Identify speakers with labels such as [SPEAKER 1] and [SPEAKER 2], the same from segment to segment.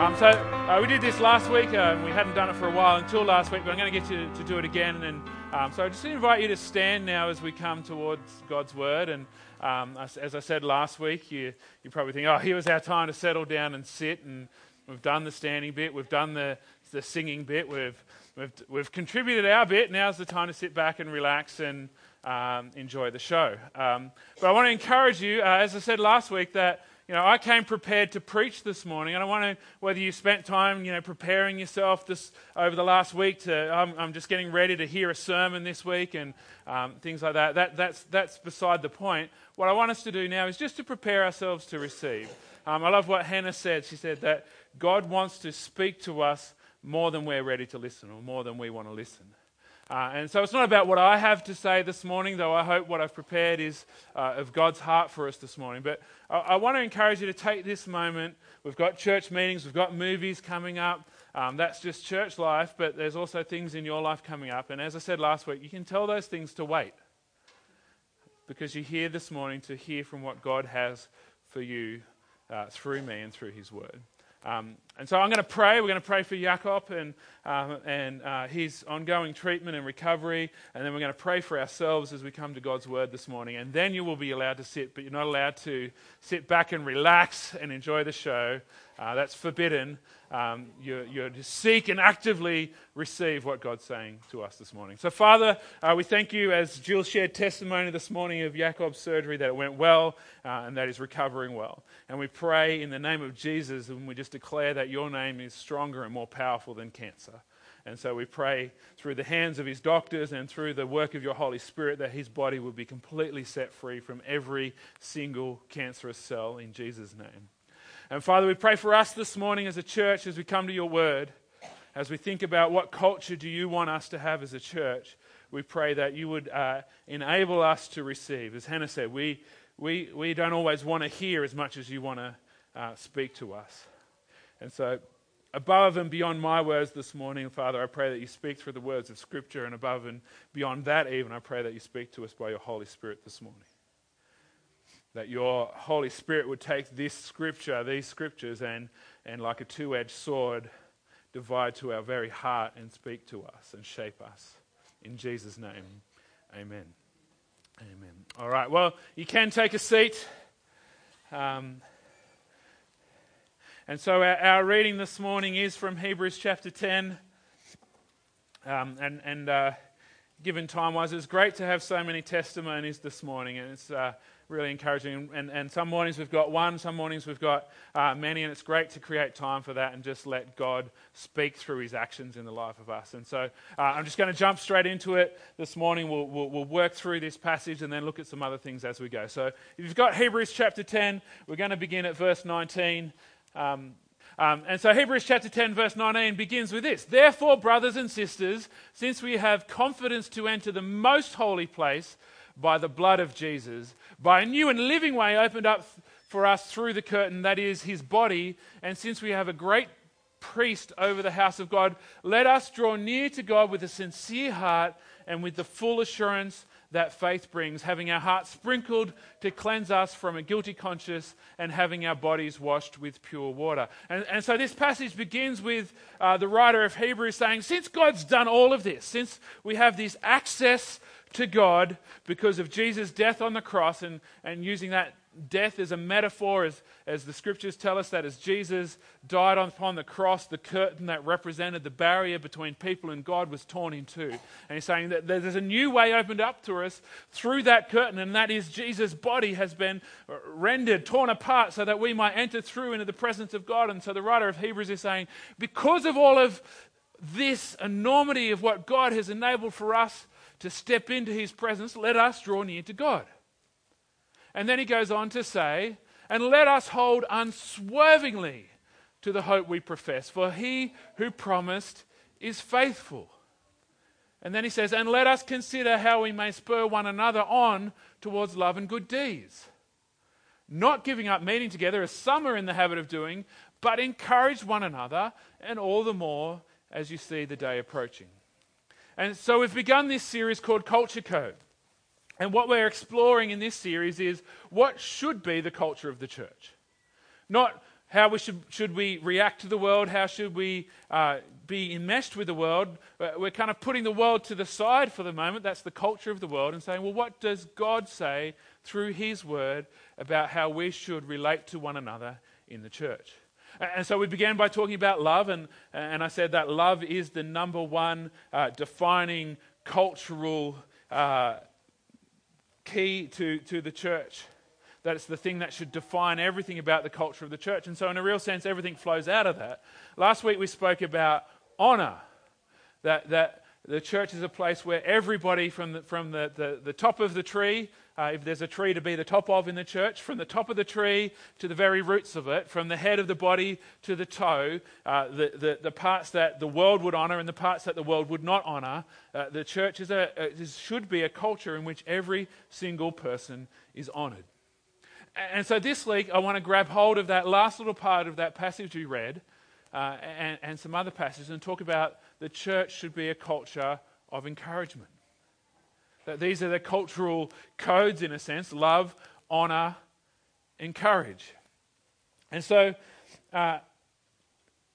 [SPEAKER 1] Um, so uh, we did this last week, uh, and we hadn't done it for a while until last week, but I'm going to get you to do it again. And um, so I just invite you to stand now as we come towards God's Word. And um, as, as, I said last week, you, you probably think, oh, here was our time to settle down and sit. And we've done the standing bit, we've done the, the singing bit, we've, we've, we've contributed our bit. Now's the time to sit back and relax and um, enjoy the show. Um, but I want to encourage you, uh, as I said last week, that you know, I came prepared to preach this morning, and I want to, whether you spent time, you know, preparing yourself this over the last week to, I'm, I'm just getting ready to hear a sermon this week and um, things like that. that. That's, that's beside the point. What I want us to do now is just to prepare ourselves to receive. Um, I love what Hannah said. She said that God wants to speak to us more than we're ready to listen or more than we want to listen. Uh, and so it's not about what I have to say this morning, though I hope what I've prepared is uh, of God's heart for us this morning. But I, I, want to encourage you to take this moment. We've got church meetings, we've got movies coming up. Um, that's just church life, but there's also things in your life coming up. And as I said last week, you can tell those things to wait because you're here this morning to hear from what God has for you uh, through me and through His Word. Um, and so I'm going to pray. We're going to pray for Jakob and, uh, and uh, his ongoing treatment and recovery. And then we're going to pray for ourselves as we come to God's word this morning. And then you will be allowed to sit, but you're not allowed to sit back and relax and enjoy the show. Uh, that's forbidden. Um, you're, you're, to seek and actively receive what God's saying to us this morning. So, Father, uh, we thank you as Jill shared testimony this morning of Jacob's surgery that it went well uh, and that he's recovering well. And we pray in the name of Jesus and we just declare that your name is stronger and more powerful than cancer. And so we pray through the hands of his doctors and through the work of your Holy Spirit that his body will be completely set free from every single cancerous cell in Jesus' name. And Father, we pray for us this morning as a church as we come to your word, as we think about what culture do you want us to have as a church. We pray that you would uh, enable us to receive. As Hannah said, we, we, we don't always want to hear as much as you want to uh, speak to us. And so, above and beyond my words this morning, Father, I pray that you speak through the words of Scripture. And above and beyond that, even, I pray that you speak to us by your Holy Spirit this morning that your Holy Spirit would take this scripture, these scriptures, and, and like a two edged sword, divide to our very heart and speak to us and shape us. In Jesus' name, amen. Amen. All right, well, you can take a seat. Um, and so our, our, reading this morning is from Hebrews chapter 10. Um, and and uh, given time wise, it's great to have so many testimonies this morning. And it's. Uh, really encouraging. And, and some mornings we've got one, some mornings we've got uh, many, and it's great to create time for that and just let God speak through his actions in the life of us. And so uh, I'm just going to jump straight into it this morning. We'll, we'll, we'll, work through this passage and then look at some other things as we go. So if you've got Hebrews chapter 10, we're going to begin at verse 19. Um, um, and so Hebrews chapter 10, verse 19 begins with this Therefore, brothers and sisters, since we have confidence to enter the most holy place, by the blood of Jesus, by a new and living way opened up for us through the curtain, that is his body. And since we have a great priest over the house of God, let us draw near to God with a sincere heart and with the full assurance that faith brings, having our hearts sprinkled to cleanse us from a guilty conscience and having our bodies washed with pure water. And, and so this passage begins with uh, the writer of Hebrews saying, Since God's done all of this, since we have this access to God because of Jesus' death on the cross and, and using that death is a metaphor, as, as the scriptures tell us that as Jesus died upon the cross, the curtain that represented the barrier between people and God was torn in two. And he's saying that there's a new way opened up to us through that curtain, and that is Jesus' body has been rendered, torn apart, so that we might enter through into the presence of God. And so the writer of Hebrews is saying, because of all of this enormity of what God has enabled for us to step into his presence, let us draw near to God. And then he goes on to say, and let us hold unswervingly to the hope we profess, for he who promised is faithful. And then he says, and let us consider how we may spur one another on towards love and good deeds. Not giving up meeting together, as some are in the habit of doing, but encourage one another, and all the more as you see the day approaching. And so we've begun this series called Culture Code. And what we're exploring in this series is what should be the culture of the church. Not how we should, should we react to the world, how should we uh, be enmeshed with the world, uh, we're kind of putting the world to the side for the moment. That's the culture of the world, and saying, well, what does God say through His Word about how we should relate to one another in the church? And so we began by talking about love, and, and I said that love is the number one uh, defining cultural uh, key to, to the church. That it's the thing that should define everything about the culture of the church. And so, in a real sense, everything flows out of that. Last week we spoke about honor, that, that the church is a place where everybody from the, from the, the, the top of the tree uh, if there's a tree to be the top of in the church, from the top of the tree to the very roots of it, from the head of the body to the toe, uh, the, the, the, parts that the world would honor and the parts that the world would not honor, uh, the church is a, is, should be a culture in which every single person is honored. And so this week, I want to grab hold of that last little part of that passage we read uh, and, and some other passages and talk about the church should be a culture of encouragement. That these are the cultural codes, in a sense love, honor, encourage. And so uh,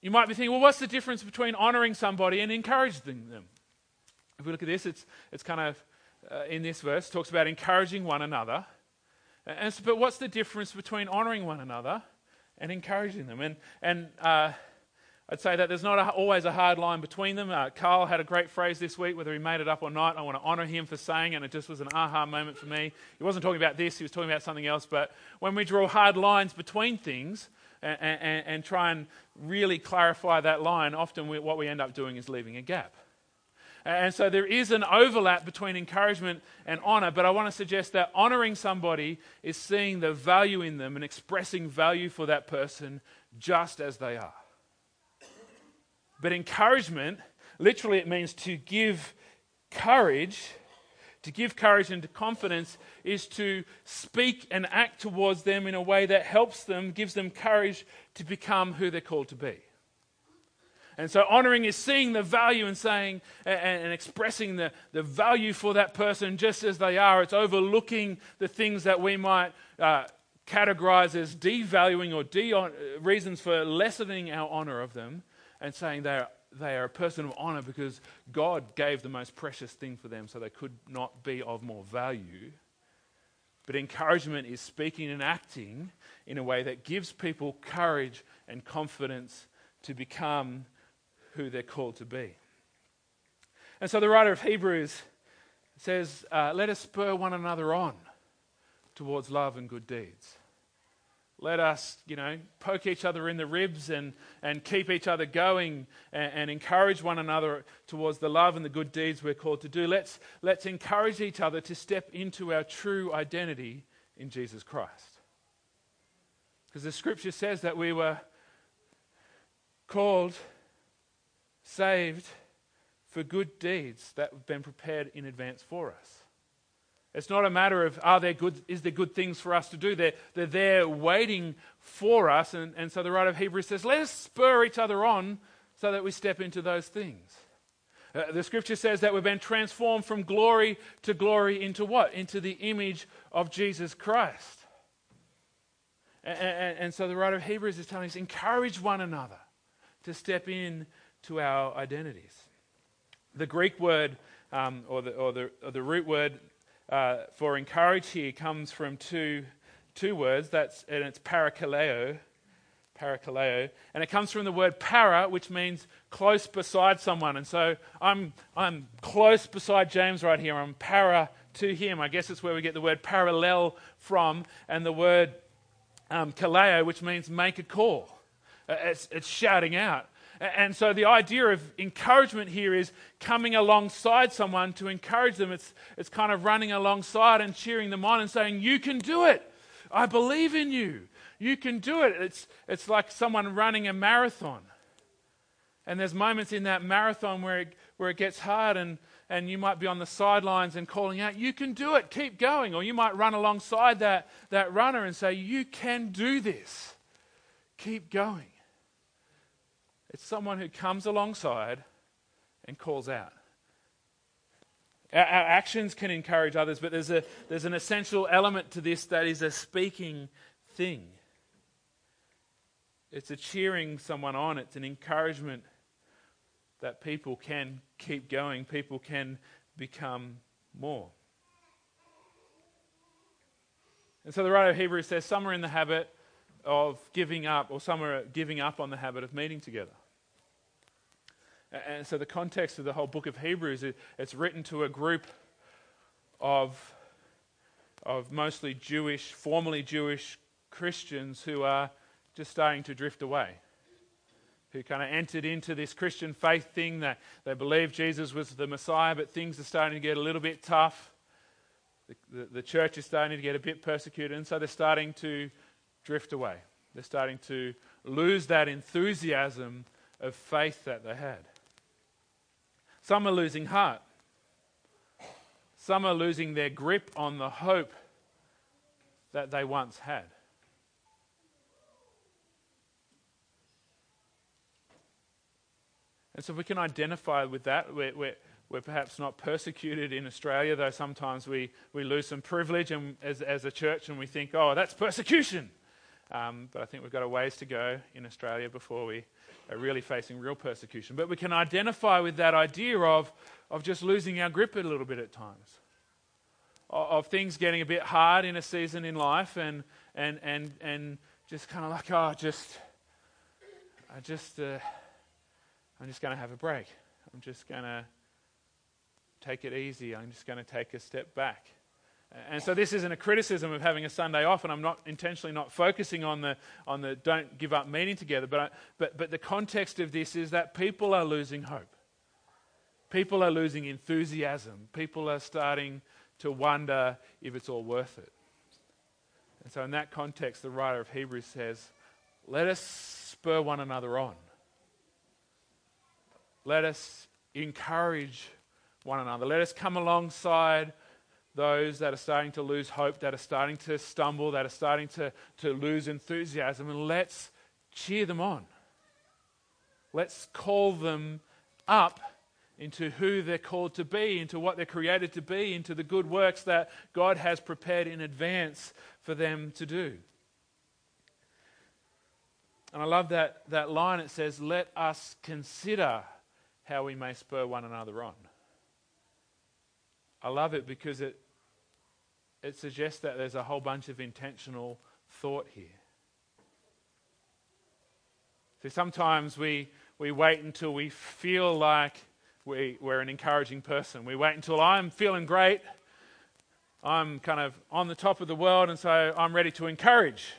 [SPEAKER 1] you might be thinking, well, what's the difference between honoring somebody and encouraging them? If we look at this, it's, it's kind of uh, in this verse, talks about encouraging one another. And but what's the difference between honoring one another and encouraging them? And, and uh, I'd say that there's not a, always a hard line between them. Uh, Carl had a great phrase this week, whether he made it up or not. I want to honour him for saying it, and it just was an aha moment for me. He wasn't talking about this, he was talking about something else. But when we draw hard lines between things and, and, and try and really clarify that line, often we, what we end up doing is leaving a gap. And so there is an overlap between encouragement and honor, but I want to suggest that honoring somebody is seeing the value in them and expressing value for that person just as they are. But encouragement, literally, it means to give courage. To give courage and confidence is to speak and act towards them in a way that helps them, gives them courage to become who they're called to be. And so, honoring is seeing the value and saying and, and, expressing the, the value for that person just as they are. It's overlooking the things that we might uh, categorize as devaluing or de- reasons for lessening our honor of them and saying they are, they are a person of honor because God gave the most precious thing for them, so they could not be of more value. But encouragement is speaking and acting in a way that gives people courage and confidence to become who they're called to be. And so the writer of Hebrews says, uh, Let us spur one another on towards love and good deeds. Let us, you know, poke each other in the ribs and, and keep each other going and, and, encourage one another towards the love and the good deeds we're called to do. Let's, let's encourage each other to step into our true identity in Jesus Christ. Because the scripture says that we were called, saved for good deeds that have been prepared in advance for us. It's not a matter of are there good, is there good things for us to do. They're, they're there waiting for us. And, and so the writer of Hebrews says, let us spur each other on so that we step into those things. Uh, the scripture says that we've been transformed from glory to glory into what? Into the image of Jesus Christ. And, and, and so the writer of Hebrews is telling us encourage one another to step in to our identities. The Greek word, um, or, the, or, the, or the root word uh, for encourage here comes from two, two words, that's, and it's parakaleo, parakaleo, and it comes from the word para, which means close beside someone. And so I'm, I'm close beside James right here. I'm para to him. I guess it's where we get the word parallel from, and the word um, kaleo, which means make a call. Uh, it's, it's shouting out. And so the idea of encouragement here is coming alongside someone to encourage them. It's, it's kind of running alongside and cheering them on and saying, You can do it. I believe in you. You can do it. It's, it's like someone running a marathon. And there's moments in that marathon where it, where it gets hard and, and you might be on the sidelines and calling out, You can do it. Keep going. Or you might run alongside that, that runner and say, You can do this. Keep going. It's someone who comes alongside and calls out. Our, our, actions can encourage others, but there's, a, there's an essential element to this that is a speaking thing. it's a cheering someone on, it's an encouragement that people can keep going, people can become more. And so the writer of Hebrews says some are in the habit of giving up, or some are giving up on the habit of meeting together. And so the context of the whole book of Hebrews, it's written to a group of, of mostly Jewish, formerly Jewish Christians who are just starting to drift away. Who kind of entered into this Christian faith thing that they believed Jesus was the Messiah, but things are starting to get a little bit tough. The, the, the church is starting to get a bit persecuted, and so they're starting to drift away. They're starting to lose that enthusiasm of faith that they had. Some are losing heart. Some are losing their grip on the hope that they once had. And so, if we can identify with that, we're, we're, we're, perhaps not persecuted in Australia, though sometimes we, we lose some privilege and, as, as a church and we think, oh, that's persecution. Um, but I think we've got a ways to go in Australia before we are really facing real persecution. But we can identify with that idea of, of just losing our grip a little bit at times, of, of things getting a bit hard in a season in life and, and, and, and just kind of like, oh, just, I just. Uh, I'm just going to have a break. I'm just going to take it easy. I'm just going to take a step back. And so this isn't a criticism of having a Sunday off, and I'm not intentionally not focusing on the, on the don't give up meeting together, but, I, but, but the context of this is that people are losing hope. People are losing enthusiasm. People are starting to wonder if it's all worth it. And so, in that context, the writer of Hebrews says, Let us spur one another on. Let us encourage one another. Let us come alongside those that are starting to lose hope, that are starting to stumble, that are starting to, to lose enthusiasm, and let's cheer them on. Let's call them up into who they're called to be, into what they're created to be, into the good works that God has prepared in advance for them to do. And I love that, that line. It says, Let us consider how we may spur one another on. I love it because it, it suggests that there's a whole bunch of intentional thought here. So sometimes we, we wait until we feel like we, we're an encouraging person. We wait until I'm feeling great, I'm kind of on the top of the world, and so I'm ready to encourage.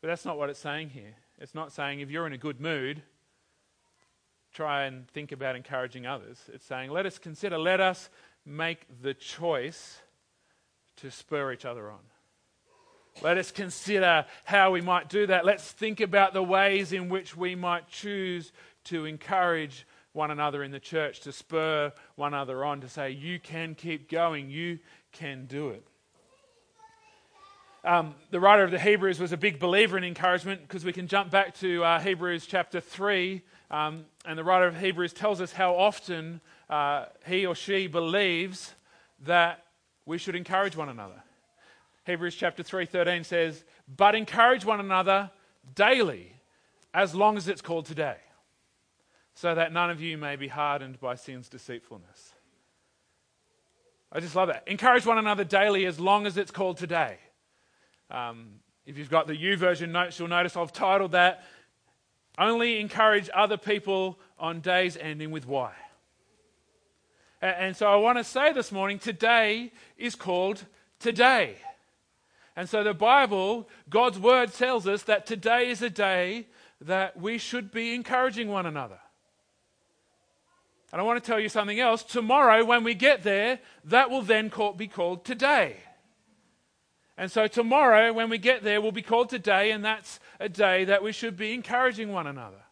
[SPEAKER 1] But that's not what it's saying here. It's not saying if you're in a good mood, try and think about encouraging others. It's saying, let us consider, let us make the choice to spur each other on. Let us consider how we might do that. Let's think about the ways in which we might choose to encourage one another in the church, to spur one another on, to say, You can keep going, you can do it. Um, the writer of the Hebrews was a big believer in encouragement because we can jump back to uh, Hebrews chapter 3 um, and the writer of Hebrews tells us how often uh, he or she believes that we should encourage one another. Hebrews chapter 3:13 says, "But encourage one another daily, as long as it's called today, so that none of you may be hardened by sin's deceitfulness." I just love that. Encourage one another daily as long as it's called today. Um, if you've got the YouVersion notes, you'll notice I've titled that only encourage other people on days ending with Y. And so I want to say this morning today is called today. And so the Bible, God's word tells us that today is a day that we should be encouraging one another. And I want to tell you something else. Tomorrow, when we get there, that will then be called today. And so tomorrow, when we get there, will be called today, and that's a day that we should be encouraging one another.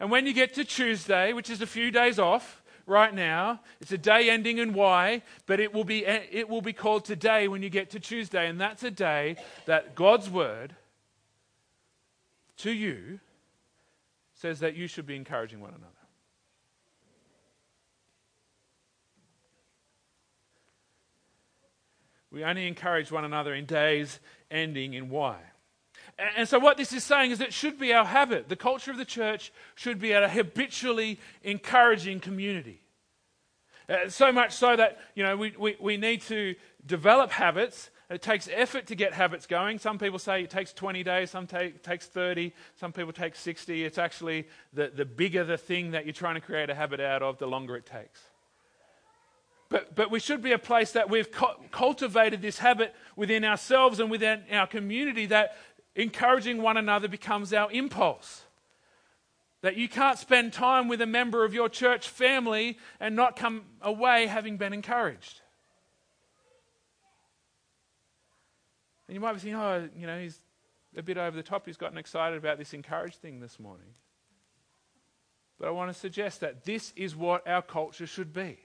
[SPEAKER 1] And when you get to Tuesday, which is a few days off right now, it's a day ending in Y, but it will be, it will be called today when you get to Tuesday, and that's a day that God's word to you says that you should be encouraging one another. We only encourage one another in days ending in Y. And so, what this is saying is it should be our habit. The culture of the church should be a habitually encouraging community. Uh, so much so that you know, we, we, we need to develop habits. It takes effort to get habits going. Some people say it takes 20 days, some take, takes 30, some people take 60. It's actually the, the bigger the thing that you're trying to create a habit out of, the longer it takes. But, but we should be a place that we've cu- cultivated this habit within ourselves and within our community that encouraging one another becomes our impulse. That you can't spend time with a member of your church family and not come away having been encouraged. And you might be thinking, oh, you know, he's a bit over the top. He's gotten excited about this encouraged thing this morning. But I want to suggest that this is what our culture should be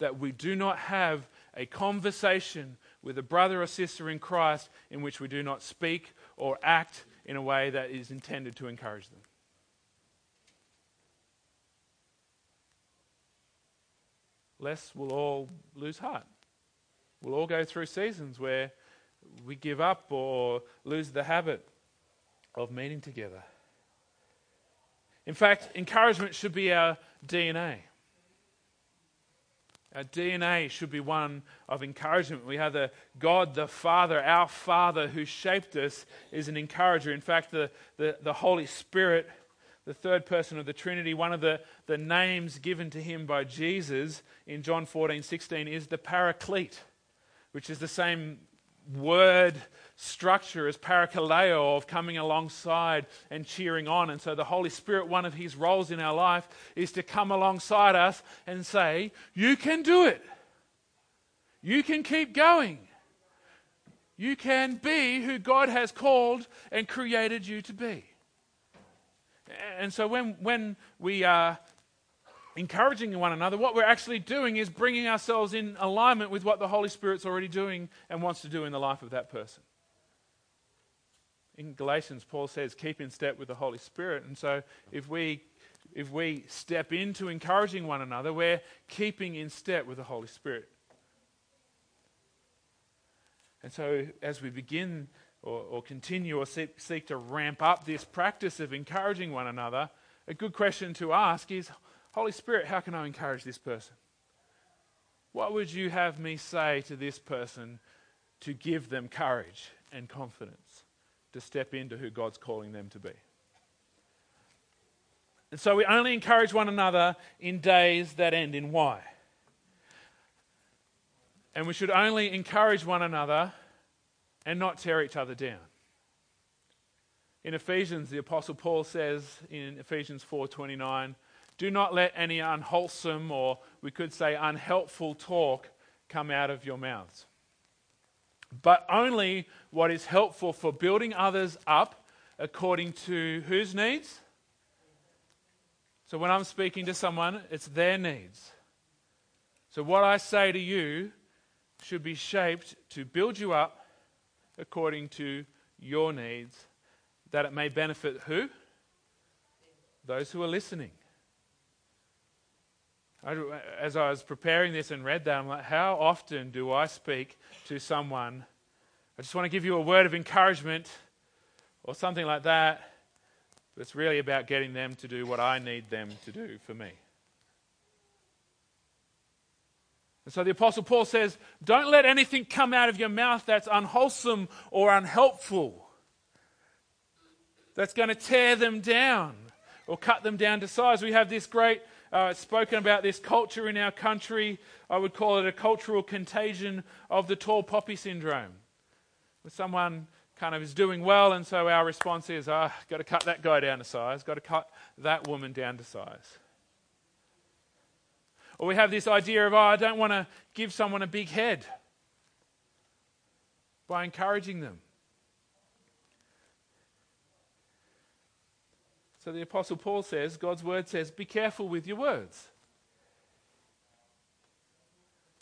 [SPEAKER 1] that we do not have a conversation with a brother or sister in Christ in which we do not speak or act in a way that is intended to encourage them. Less we'll all lose heart. We'll all go through seasons where we give up or lose the habit of meeting together. In fact, encouragement should be our DNA. Our DNA should be one of encouragement. We have the God the Father, our Father who shaped us, is an encourager. In fact, the, the, the Holy Spirit, the third person of the Trinity, one of the, the names given to him by Jesus in John 14 16 is the Paraclete, which is the same word structure as parakaleo of coming alongside and cheering on. And so the Holy Spirit, one of his roles in our life is to come alongside us and say, You can do it. You can keep going. You can be who God has called and created you to be. And so when, when we are encouraging one another, what we're actually doing is bringing ourselves in alignment with what the Holy Spirit's already doing and wants to do in the life of that person. In Galatians, Paul says, keep in step with the Holy Spirit. And so if we, if we step into encouraging one another, we're keeping in step with the Holy Spirit. And so as we begin or, or continue or seek, seek to ramp up this practice of encouraging one another, a good question to ask is Holy Spirit, how can I encourage this person? What would you have me say to this person to give them courage and confidence to step into who God's calling them to be? And so we only encourage one another in days that end in Y. And we should only encourage one another and not tear each other down. In Ephesians, the apostle Paul says in Ephesians 4:29, do not let any unwholesome or we could say unhelpful talk come out of your mouths. But only what is helpful for building others up according to whose needs? So when I'm speaking to someone, it's their needs. So what I say to you should be shaped to build you up according to your needs, that it may benefit who? Those who are listening. I, as I was preparing this and read that, I'm like, how often do I speak to someone? I just want to give you a word of encouragement or something like that, but it's really about getting them to do what I need them to do for me. And so the Apostle Paul says, Don't let anything come out of your mouth that's unwholesome or unhelpful, that's going to tear them down or cut them down to size. We have this great uh, spoken about this culture in our country. I would call it a cultural contagion of the tall poppy syndrome. Where someone kind of is doing well, and so our response is, ah, oh, got to cut that guy down to size, got to cut that woman down to size. Or we have this idea of, oh, I don't want to give someone a big head by encouraging them. So the Apostle Paul says, God's word says, be careful with your words.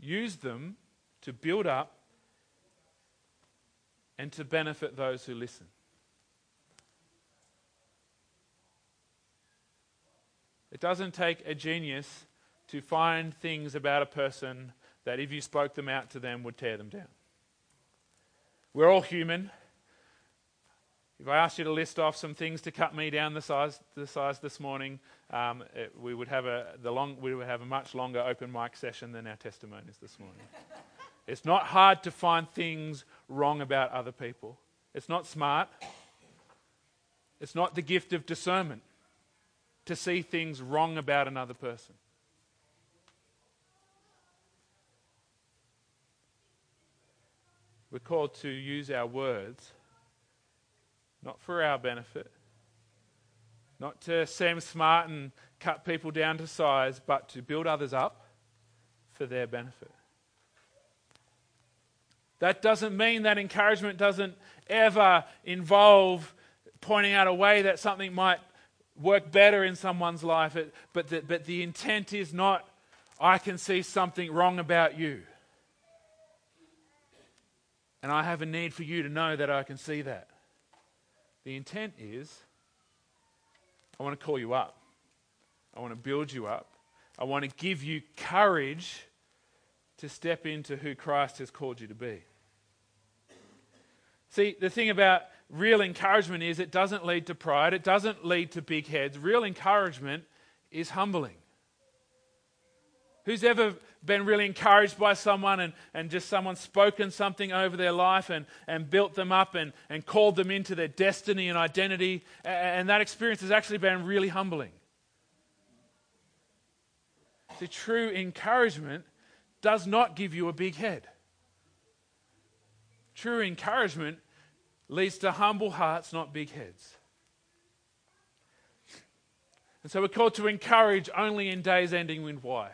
[SPEAKER 1] Use them to build up and to benefit those who listen. It doesn't take a genius to find things about a person that if you spoke them out to them would tear them down. We're all human. If I asked you to list off some things to cut me down the size, the size this morning, um, it, we would have a the long we would have a much longer open mic session than our testimonies this morning. it's not hard to find things wrong about other people. It's not smart. It's not the gift of discernment to see things wrong about another person. We're called to use our words not for our benefit, not to seem smart and cut people down to size, but to build others up for their benefit. That doesn't mean that encouragement doesn't ever involve pointing out a way that something might work better in someone's life, but the, but the intent is not, I can see something wrong about you. And I have a need for you to know that I can see that. The intent is I want to call you up, I want to build you up, I want to give you courage to step into who Christ has called you to be. See, the thing about real encouragement is it doesn't lead to pride, it doesn't lead to big heads. Real encouragement is humbling. Who's ever been really encouraged by someone and, and just someone spoken something over their life and, and built them up and, and called them into their destiny and identity? And that experience has actually been really humbling. See, true encouragement does not give you a big head. True encouragement leads to humble hearts, not big heads. And so we're called to encourage only in days ending with Y.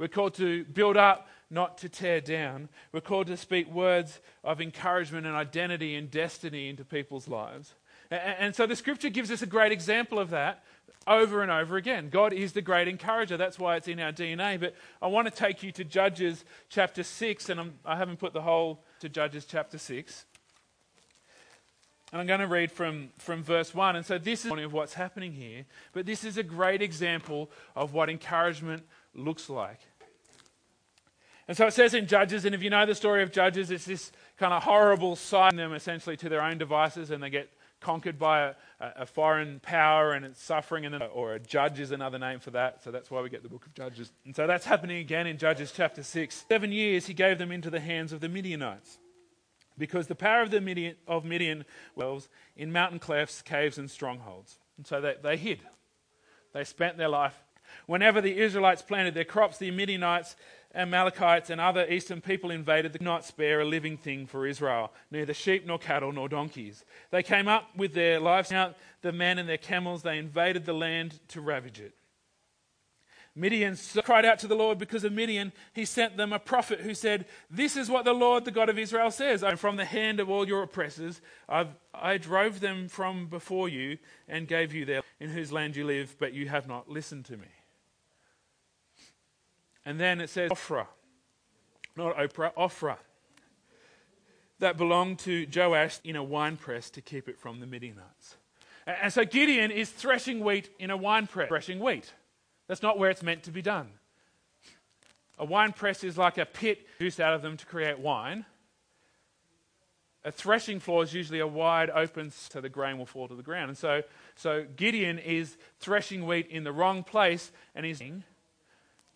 [SPEAKER 1] We're called to build up, not to tear down. We're called to speak words of encouragement and identity and destiny into people's lives. And, so the scripture gives us a great example of that over and over again. God is the great encourager. That's why it's in our DNA. But I want to take you to Judges chapter 6, and I'm, I have not put the whole to Judges chapter 6. And I'm going to read from, from verse 1. And so this is of what's happening here. But this is a great example of what encouragement looks like. And so it says in Judges, and if you know the story of Judges, it's this kind of horrible side them essentially to their own devices, and they get conquered by a, a, foreign power and it's suffering, and then, or a judge is another name for that. So that's why we get the book of Judges. And so that's happening again in Judges chapter 6. Seven years he gave them into the hands of the Midianites. Because the power of, the Midian, of Midian wells in mountain clefts, caves, and strongholds. And so they, they hid. They spent their life. Whenever the Israelites planted their crops, the Midianites Amalekites and other eastern people invaded, they could not spare a living thing for Israel, neither sheep nor cattle nor donkeys. They came up with their livestock, the men and their camels. They invaded the land to ravage it. Midian cried out to the Lord because of Midian. He sent them a prophet who said, This is what the Lord, the God of Israel, says. From the hand of all your oppressors, I've, I drove them from before you and gave you their in whose land you live, but you have not listened to me. And then it says Ophrah, not Oprah, Ophrah, that belonged to Joash in a wine press to keep it from the Midianites. And so Gideon is threshing wheat in a wine press. threshing wheat. That's not where it's meant to be done. A wine press is like a pit juice out of them to create wine. A threshing floor is usually a wide open so the grain will fall to the ground. And so, so Gideon is threshing wheat in the wrong place and he's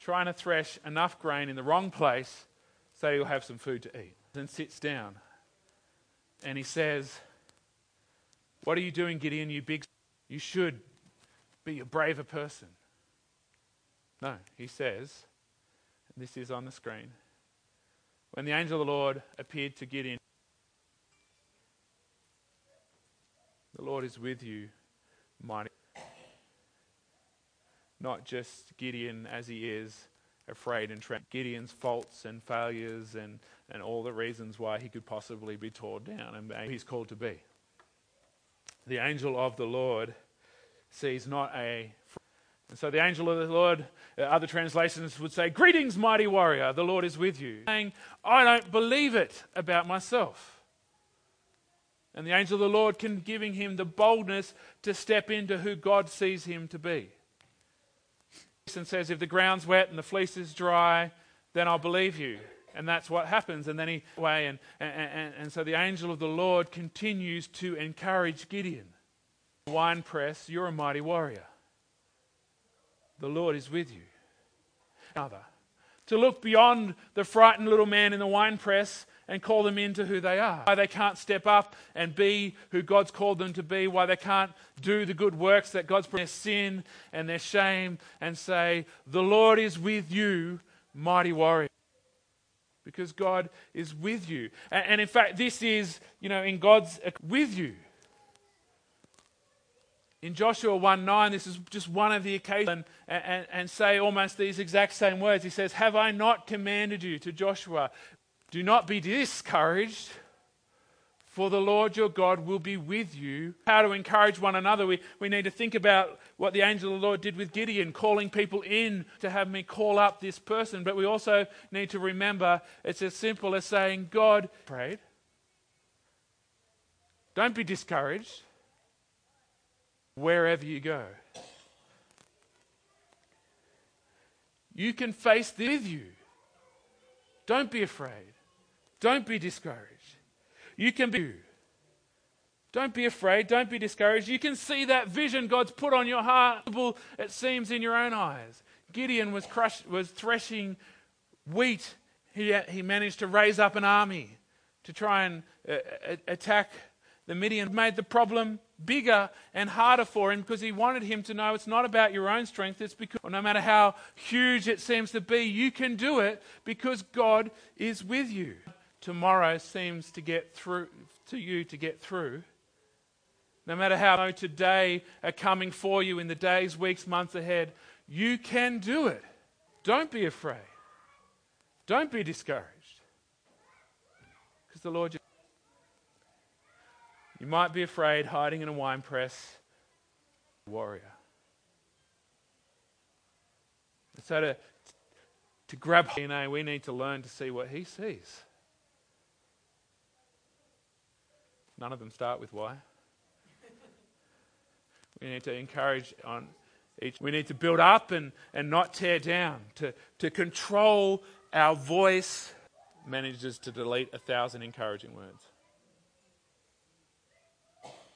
[SPEAKER 1] trying to thresh enough grain in the wrong place so he'll have some food to eat. Then sits down and he says, What are you doing, Gideon? You big. You should be a braver person. No, he says, this is on the screen. When the angel of the Lord appeared to Gideon, the Lord is with you, mighty not just Gideon as he is afraid and trapped. Gideon's faults and failures and, and all the reasons why he could possibly be torn down and he's called to be. The angel of the Lord sees not a. And so the angel of the Lord, uh, other translations would say, Greetings, mighty warrior, the Lord is with you. Saying, I don't believe it about myself. And the angel of the Lord can giving him the boldness to step into who God sees him to be and says, If the ground's wet and the fleece is dry, then I'll believe you. And that's what happens. And then he way and, and, and, and so the angel of the Lord continues to encourage Gideon. Wine press, you're a mighty warrior. The Lord is with you. Another. To look beyond the frightened little man in the wine press and call them into who they are. Why they can't step up and be who God's called them to be. Why they can't do the good works that God's put their sin and their shame and say, The Lord is with you, mighty warrior. Because God is with you. And, and in fact, this is, you know, in God's with you. In Joshua 1 9, this is just one of the occasions, and, and, and say almost these exact same words. He says, Have I not commanded you to Joshua? Do not be discouraged, for the Lord your God will be with you. How to encourage one another. We, we need to think about what the angel of the Lord did with Gideon, calling people in to have me call up this person. But we also need to remember it's as simple as saying, God prayed. Don't be discouraged wherever you go. You can face this with you. Don't be afraid. Don't be discouraged. You can be. Don't be afraid. Don't be discouraged. You can see that vision God's put on your heart. It seems in your own eyes. Gideon was, crushed, was threshing wheat. He, he managed to raise up an army to try and uh, attack the Midian. Made the problem bigger and harder for him because he wanted him to know it's not about your own strength. It's because no matter how huge it seems to be, you can do it because God is with you. Tomorrow seems to get through to you to get through. No matter how today are coming for you in the days, weeks, months ahead, you can do it. Don't be afraid. Don't be discouraged. Because the Lord you might be afraid hiding in a wine press, warrior. So to, to grab DNA, we need to learn to see what he sees. None of them start with why. We need to encourage on each. We need to build up and, and not tear down, to, to control our voice. Manages to delete a thousand encouraging words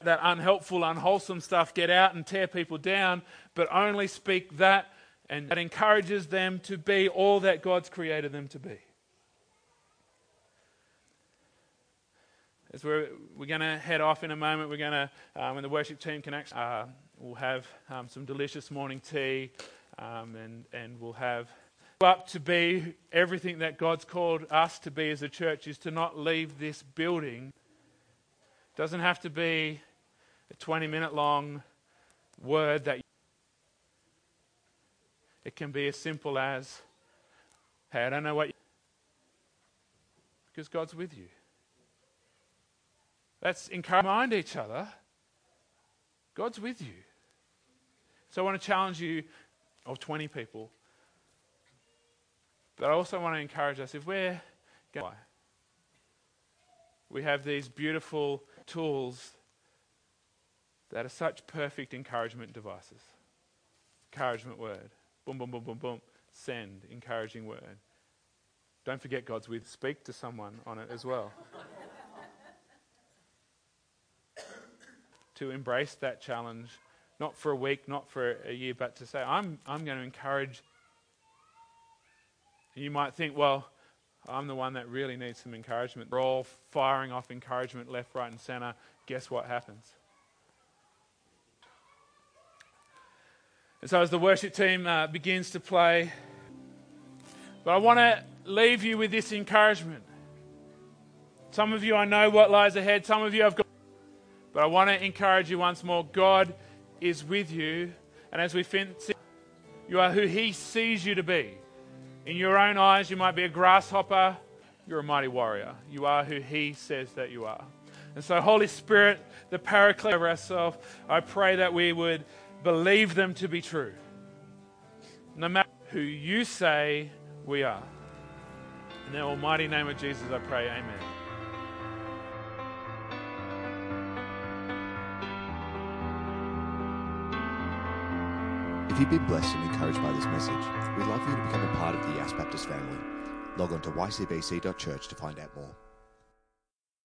[SPEAKER 1] that unhelpful, unwholesome stuff get out and tear people down, but only speak that and that encourages them to be all that God's created them to be. As we're, we're going to head off in a moment, we're going to, um, when the worship team can actually, uh, we'll have um, some delicious morning tea um, and, and we'll have up to be everything that God's called us to be as a church is to not leave this building. Doesn't have to be a 20 minute long word that it can be as simple as, hey, I don't know what. Because God's with you. Let's encourage, remind each other God's with you. So I want to challenge you, of 20 people, but I also want to encourage us if we're going, we have these beautiful tools that are such perfect encouragement devices. Encouragement word. Boom, boom, boom, boom, boom. Send. Encouraging word. Don't forget God's with. Speak to someone on it as well. To embrace that challenge, not for a week, not for a year, but to say, I'm, I'm going to encourage. And You might think, well, I'm the one that really needs some encouragement. We're all firing off encouragement left, right, and center. Guess what happens? And so, as the worship team uh, begins to play, but I want to leave you with this encouragement. Some of you, I know what lies ahead. Some of you, I've got. But I want to encourage you once more God is with you. And as we fin- you are who He sees you to be. In your own eyes, you might be a grasshopper. You're a mighty warrior. You are who He says that you are. And so, Holy Spirit, the paraclete of ourselves, I pray that we would believe them to be true. No matter who you say we are. In the almighty name of Jesus, I pray, Amen.
[SPEAKER 2] If you've been blessed and encouraged by this message, we'd love for you to become a part of the Yass Baptist family. Log on to ycbc.church to find out more.